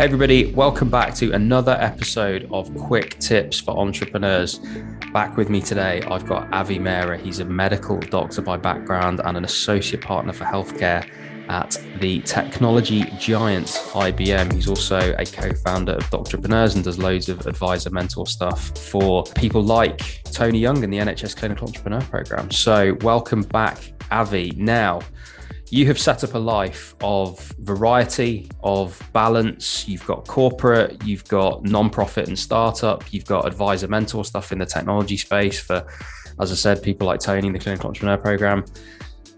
Hey, everybody, welcome back to another episode of Quick Tips for Entrepreneurs. Back with me today, I've got Avi Mehra. He's a medical doctor by background and an associate partner for healthcare at the technology giant IBM. He's also a co founder of Doctorpreneurs and does loads of advisor mentor stuff for people like Tony Young in the NHS Clinical Entrepreneur Program. So, welcome back, Avi. Now, you have set up a life of variety, of balance. You've got corporate, you've got non-profit and startup, you've got advisor mentor stuff in the technology space for, as I said, people like Tony in the clinical entrepreneur program.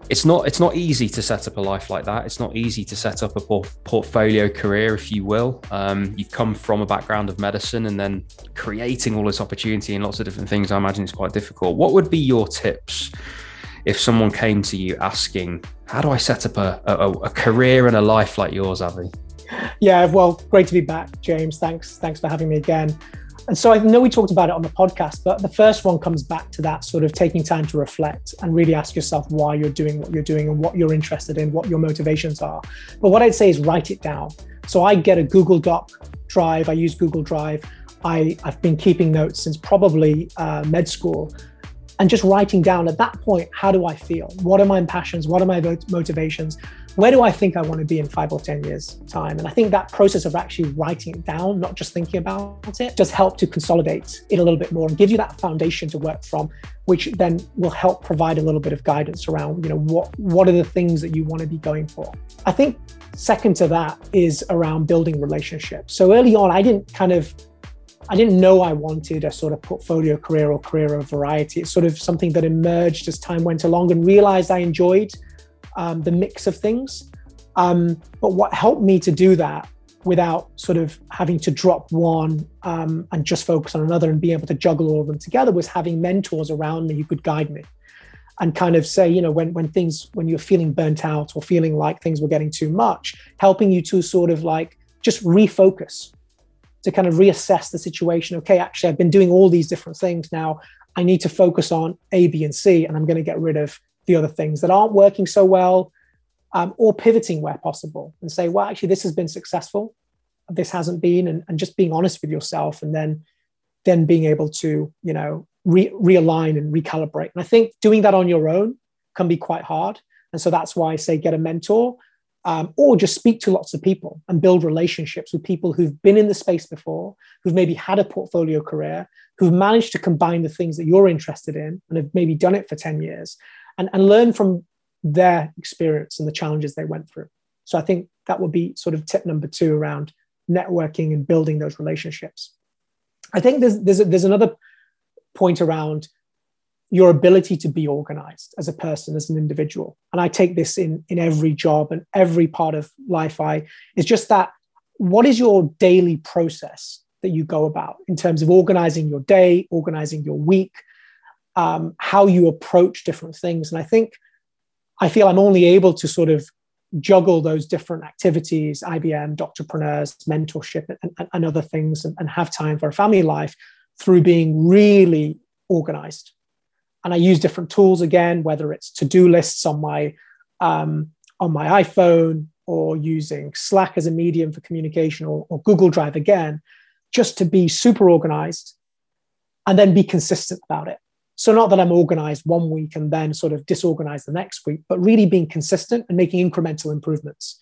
It's not it's not easy to set up a life like that. It's not easy to set up a por- portfolio career, if you will. Um, you've come from a background of medicine, and then creating all this opportunity and lots of different things. I imagine it's quite difficult. What would be your tips? If someone came to you asking, "How do I set up a, a, a career and a life like yours, Avi?" Yeah, well, great to be back, James. Thanks, thanks for having me again. And so I know we talked about it on the podcast, but the first one comes back to that sort of taking time to reflect and really ask yourself why you're doing what you're doing and what you're interested in, what your motivations are. But what I'd say is write it down. So I get a Google Doc drive. I use Google Drive. I, I've been keeping notes since probably uh, med school and just writing down at that point, how do I feel? What are my passions? What are my motivations? Where do I think I want to be in five or 10 years' time? And I think that process of actually writing it down, not just thinking about it, does help to consolidate it a little bit more and give you that foundation to work from, which then will help provide a little bit of guidance around, you know, what, what are the things that you want to be going for? I think second to that is around building relationships. So early on, I didn't kind of I didn't know I wanted a sort of portfolio career or career of variety. It's sort of something that emerged as time went along and realized I enjoyed um, the mix of things. Um, but what helped me to do that without sort of having to drop one um, and just focus on another and be able to juggle all of them together was having mentors around me who could guide me and kind of say, you know, when when things when you're feeling burnt out or feeling like things were getting too much, helping you to sort of like just refocus to kind of reassess the situation. Okay, actually, I've been doing all these different things now. I need to focus on A, B, and C, and I'm going to get rid of the other things that aren't working so well, um, or pivoting where possible and say, well, actually, this has been successful, this hasn't been, and, and just being honest with yourself, and then then being able to, you know, re- realign and recalibrate. And I think doing that on your own can be quite hard. And so that's why I say get a mentor um, or just speak to lots of people and build relationships with people who've been in the space before, who've maybe had a portfolio career, who've managed to combine the things that you're interested in and have maybe done it for 10 years and, and learn from their experience and the challenges they went through. So I think that would be sort of tip number two around networking and building those relationships. I think there's, there's, there's another point around your ability to be organized as a person as an individual. And i take this in in every job and every part of life. I it's just that what is your daily process that you go about in terms of organizing your day organizing your week um, how you approach different things? And i think i feel i'm only able to sort of juggle those different activities ibm doctorpreneurs mentorship and, and, and other things and, and have time for a family life through being really organized and I use different tools again, whether it's to-do lists on my um, on my iPhone or using Slack as a medium for communication or, or Google Drive again, just to be super organized and then be consistent about it. So not that I'm organized one week and then sort of disorganized the next week, but really being consistent and making incremental improvements,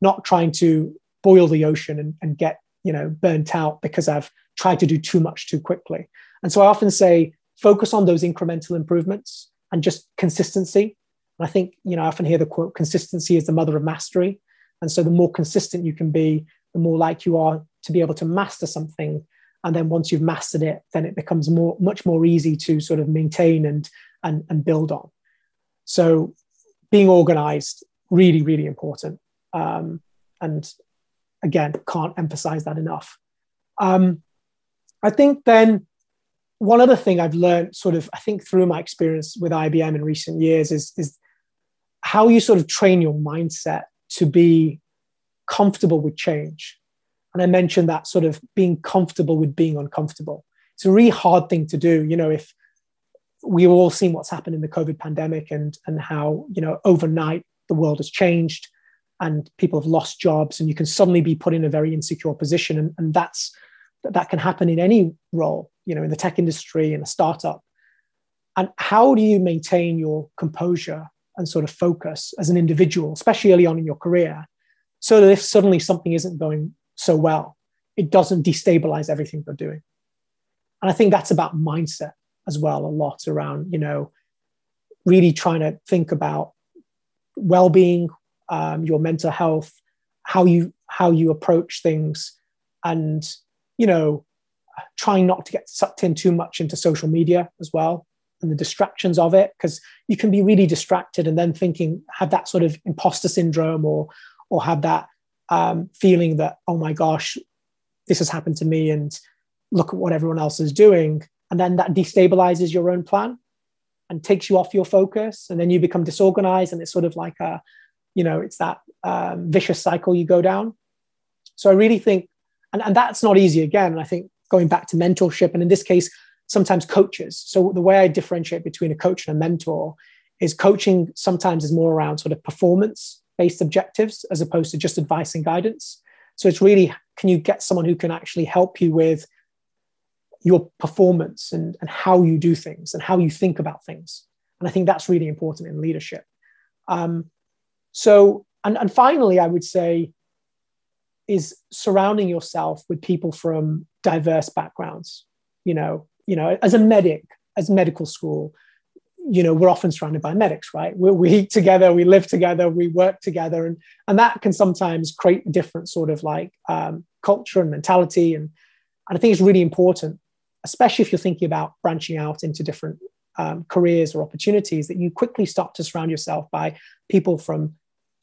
not trying to boil the ocean and, and get you know burnt out because I've tried to do too much too quickly. And so I often say focus on those incremental improvements and just consistency. And I think, you know, I often hear the quote, consistency is the mother of mastery. And so the more consistent you can be, the more like you are to be able to master something. And then once you've mastered it, then it becomes more, much more easy to sort of maintain and, and, and build on. So being organized, really, really important. Um, and again, can't emphasize that enough. Um, I think then one other thing I've learned, sort of, I think through my experience with IBM in recent years, is, is how you sort of train your mindset to be comfortable with change. And I mentioned that sort of being comfortable with being uncomfortable. It's a really hard thing to do. You know, if we've all seen what's happened in the COVID pandemic and, and how, you know, overnight the world has changed. and people have lost jobs and you can suddenly be put in a very insecure position and, and that's that can happen in any role you know in the tech industry in a startup. And how do you maintain your composure and sort of focus as an individual especially early on in your career so that if suddenly something isn't going so well it doesn't destabilize everything you're doing? And i think that's about mindset as well a lot around you know really trying to think about well-being um, your mental health how you how you approach things and you know trying not to get sucked in too much into social media as well and the distractions of it because you can be really distracted and then thinking have that sort of imposter syndrome or or have that um, feeling that oh my gosh this has happened to me and look at what everyone else is doing. And then that destabilizes your own plan and takes you off your focus. And then you become disorganized and it's sort of like a you know it's that um, vicious cycle you go down. So i really think and, and that's not easy again. And i think going back to mentorship and in this case sometimes coaches. So the way i differentiate between a coach and a mentor is coaching sometimes is more around sort of performance based objectives as opposed to just advice and guidance. So it's really can you get someone who can actually help you with your performance and, and how you do things and how you think about things? And i think that's really important in leadership. Um, so, and, and finally, I would say is surrounding yourself with people from diverse backgrounds. You know, you know, as a medic, as medical school, you know, we're often surrounded by medics, right? We, we eat together, we live together, we work together, and and that can sometimes create a different sort of like um, culture and mentality. And and I think it's really important, especially if you're thinking about branching out into different um, careers or opportunities, that you quickly start to surround yourself by people from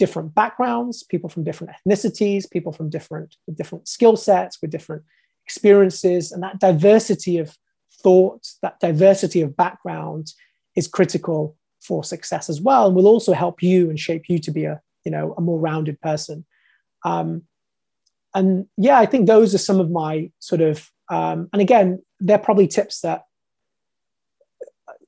different backgrounds, people from different ethnicities, people from different different skill sets with different experiences, and that diversity of thought, that diversity of background is critical for success as well, and will also help you and shape you to be a you know a more rounded person. Um, and yeah, I think those are some of my sort of um, and again, they're probably tips that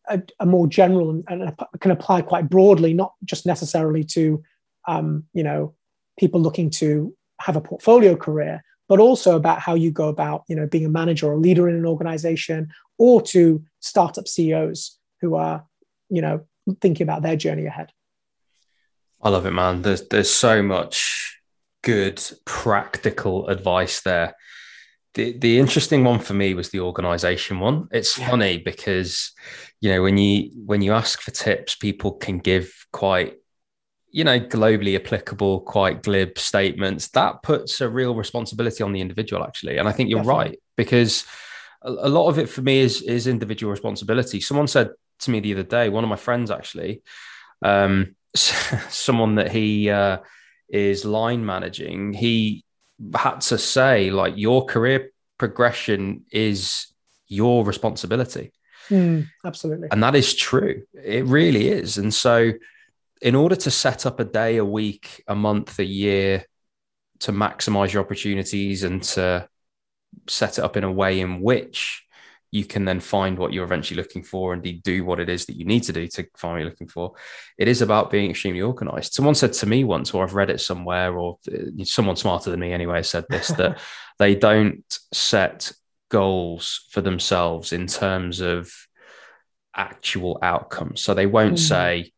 are, are more general and, and, can apply quite broadly, not just necessarily to um, you know, people looking to have a portfolio career, but also about how you go about, you know, being a manager or a leader in an organization, or to startup CEOs who are, you know, thinking about their journey ahead. I love it, man. There's there's so much good practical advice there. The the interesting one for me was the organization one. It's yeah. funny because you know when you when you ask for tips, people can give quite you know, globally applicable, quite glib statements, that puts a real responsibility on the individual, actually. And I think you're Definitely. right because a, a, lot of it for me is is individual responsibility. Someone said to me the other day, one of my friends actually, um, someone that he uh, is line managing, he had to say like your career progression is your responsibility. Mm, absolutely. And that is true. It really is. And so in order to set up a day, a week, a month, a year to maximize your opportunities and to set it up in a way in which you can then find what you're eventually looking for and do what it is that you need to do to find what you're looking for. It is about being extremely organized. Someone said to me once, or I've read it somewhere, or uh, someone smarter than me anyway said this that they don't set goals for themselves in terms of actual outcomes. So they won't mm-hmm. say,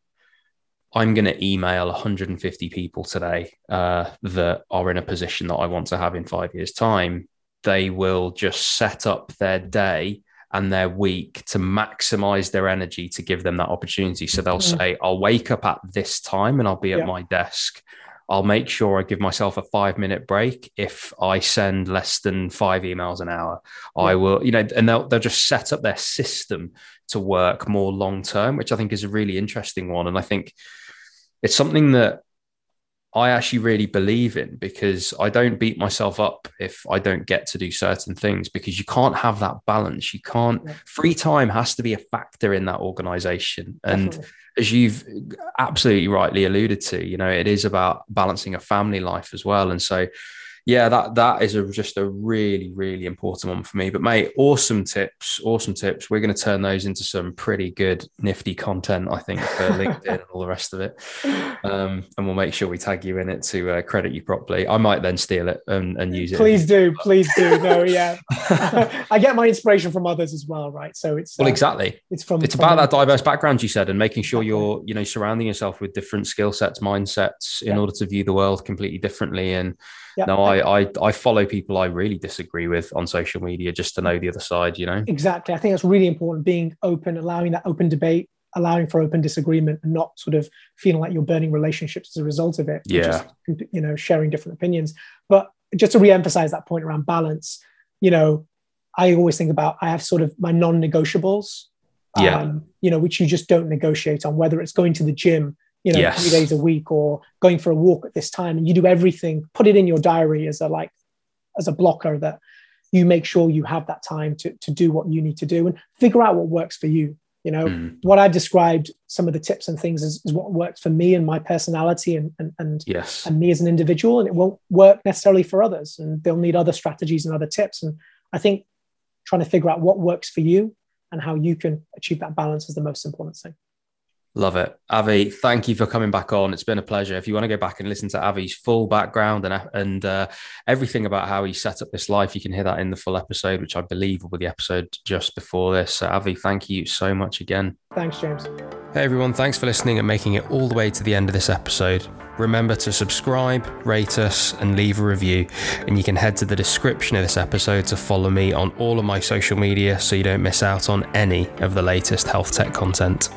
I'm going to email 150 people today uh, that are in a position that I want to have in five years' time. They will just set up their day and their week to maximize their energy to give them that opportunity. So they'll mm-hmm. say, I'll wake up at this time and I'll be at yeah. my desk. I'll make sure I give myself a five minute break if I send less than five emails an hour. Yeah. I will, you know, and they'll, they'll just set up their system to work more long term, which I think is a really interesting one. And I think it's something that I actually really believe in because I don't beat myself up if I don't get to do certain things because you can't have that balance. You can't, yeah. free time has to be a factor in that organization. And Definitely. as you've absolutely rightly alluded to, you know, it is about balancing a family life as well. And so, yeah, that that is a, just a really really important one for me. But mate, awesome tips, awesome tips. We're going to turn those into some pretty good nifty content, I think, for LinkedIn and all the rest of it. Um, and we'll make sure we tag you in it to uh, credit you properly. I might then steal it and, and use it. Please do, please do. No, yeah, I get my inspiration from others as well, right? So it's well, uh, exactly. It's from it's from about that diverse background you said, and making sure you're you know surrounding yourself with different skill sets, mindsets, in Yeah. order to view the world completely differently. And Yeah. no, I, I I follow people I really disagree with on social media just to know the other side. You know. Exactly. I think that's really important. Being open, allowing that open debate, allowing for open disagreement, and not sort of feeling like you're burning relationships as a result of it. Yeah. Just, you know, sharing different opinions. But just to re-emphasize that point around balance, you know, I always think about I have sort of my non-negotiables. Yeah. Um, you know, which you just don't negotiate on, whether it's going to the gym, you know, Yes. three days a week or going for a walk at this time. And you do everything, put it in your diary as a like as a blocker that you make sure you have that time to, to do what you need to do and figure out what works for you. You know, Mm, what I've described, some of the tips and things is, is what works for me and my personality and, and, and, yes. and me as an individual. And it won't work necessarily for others. And they'll need other strategies and other tips. And I think trying to figure out what works for you and how you can achieve that balance is the most important thing. Love it. Avi, thank you for coming back on. It's been a pleasure. If you want to go back and listen to Avi's full background and, and uh, everything about how he set up this life, you can hear that in the full episode, which I believe will be the episode just before this. So, Avi, thank you so much again. Thanks, James. Hey everyone, thanks for listening and making it all the way to the end of this episode. Remember to subscribe, rate us, and leave a review. And you can head to the description of this episode to follow me on all of my social media so you don't miss out on any of the latest health tech content.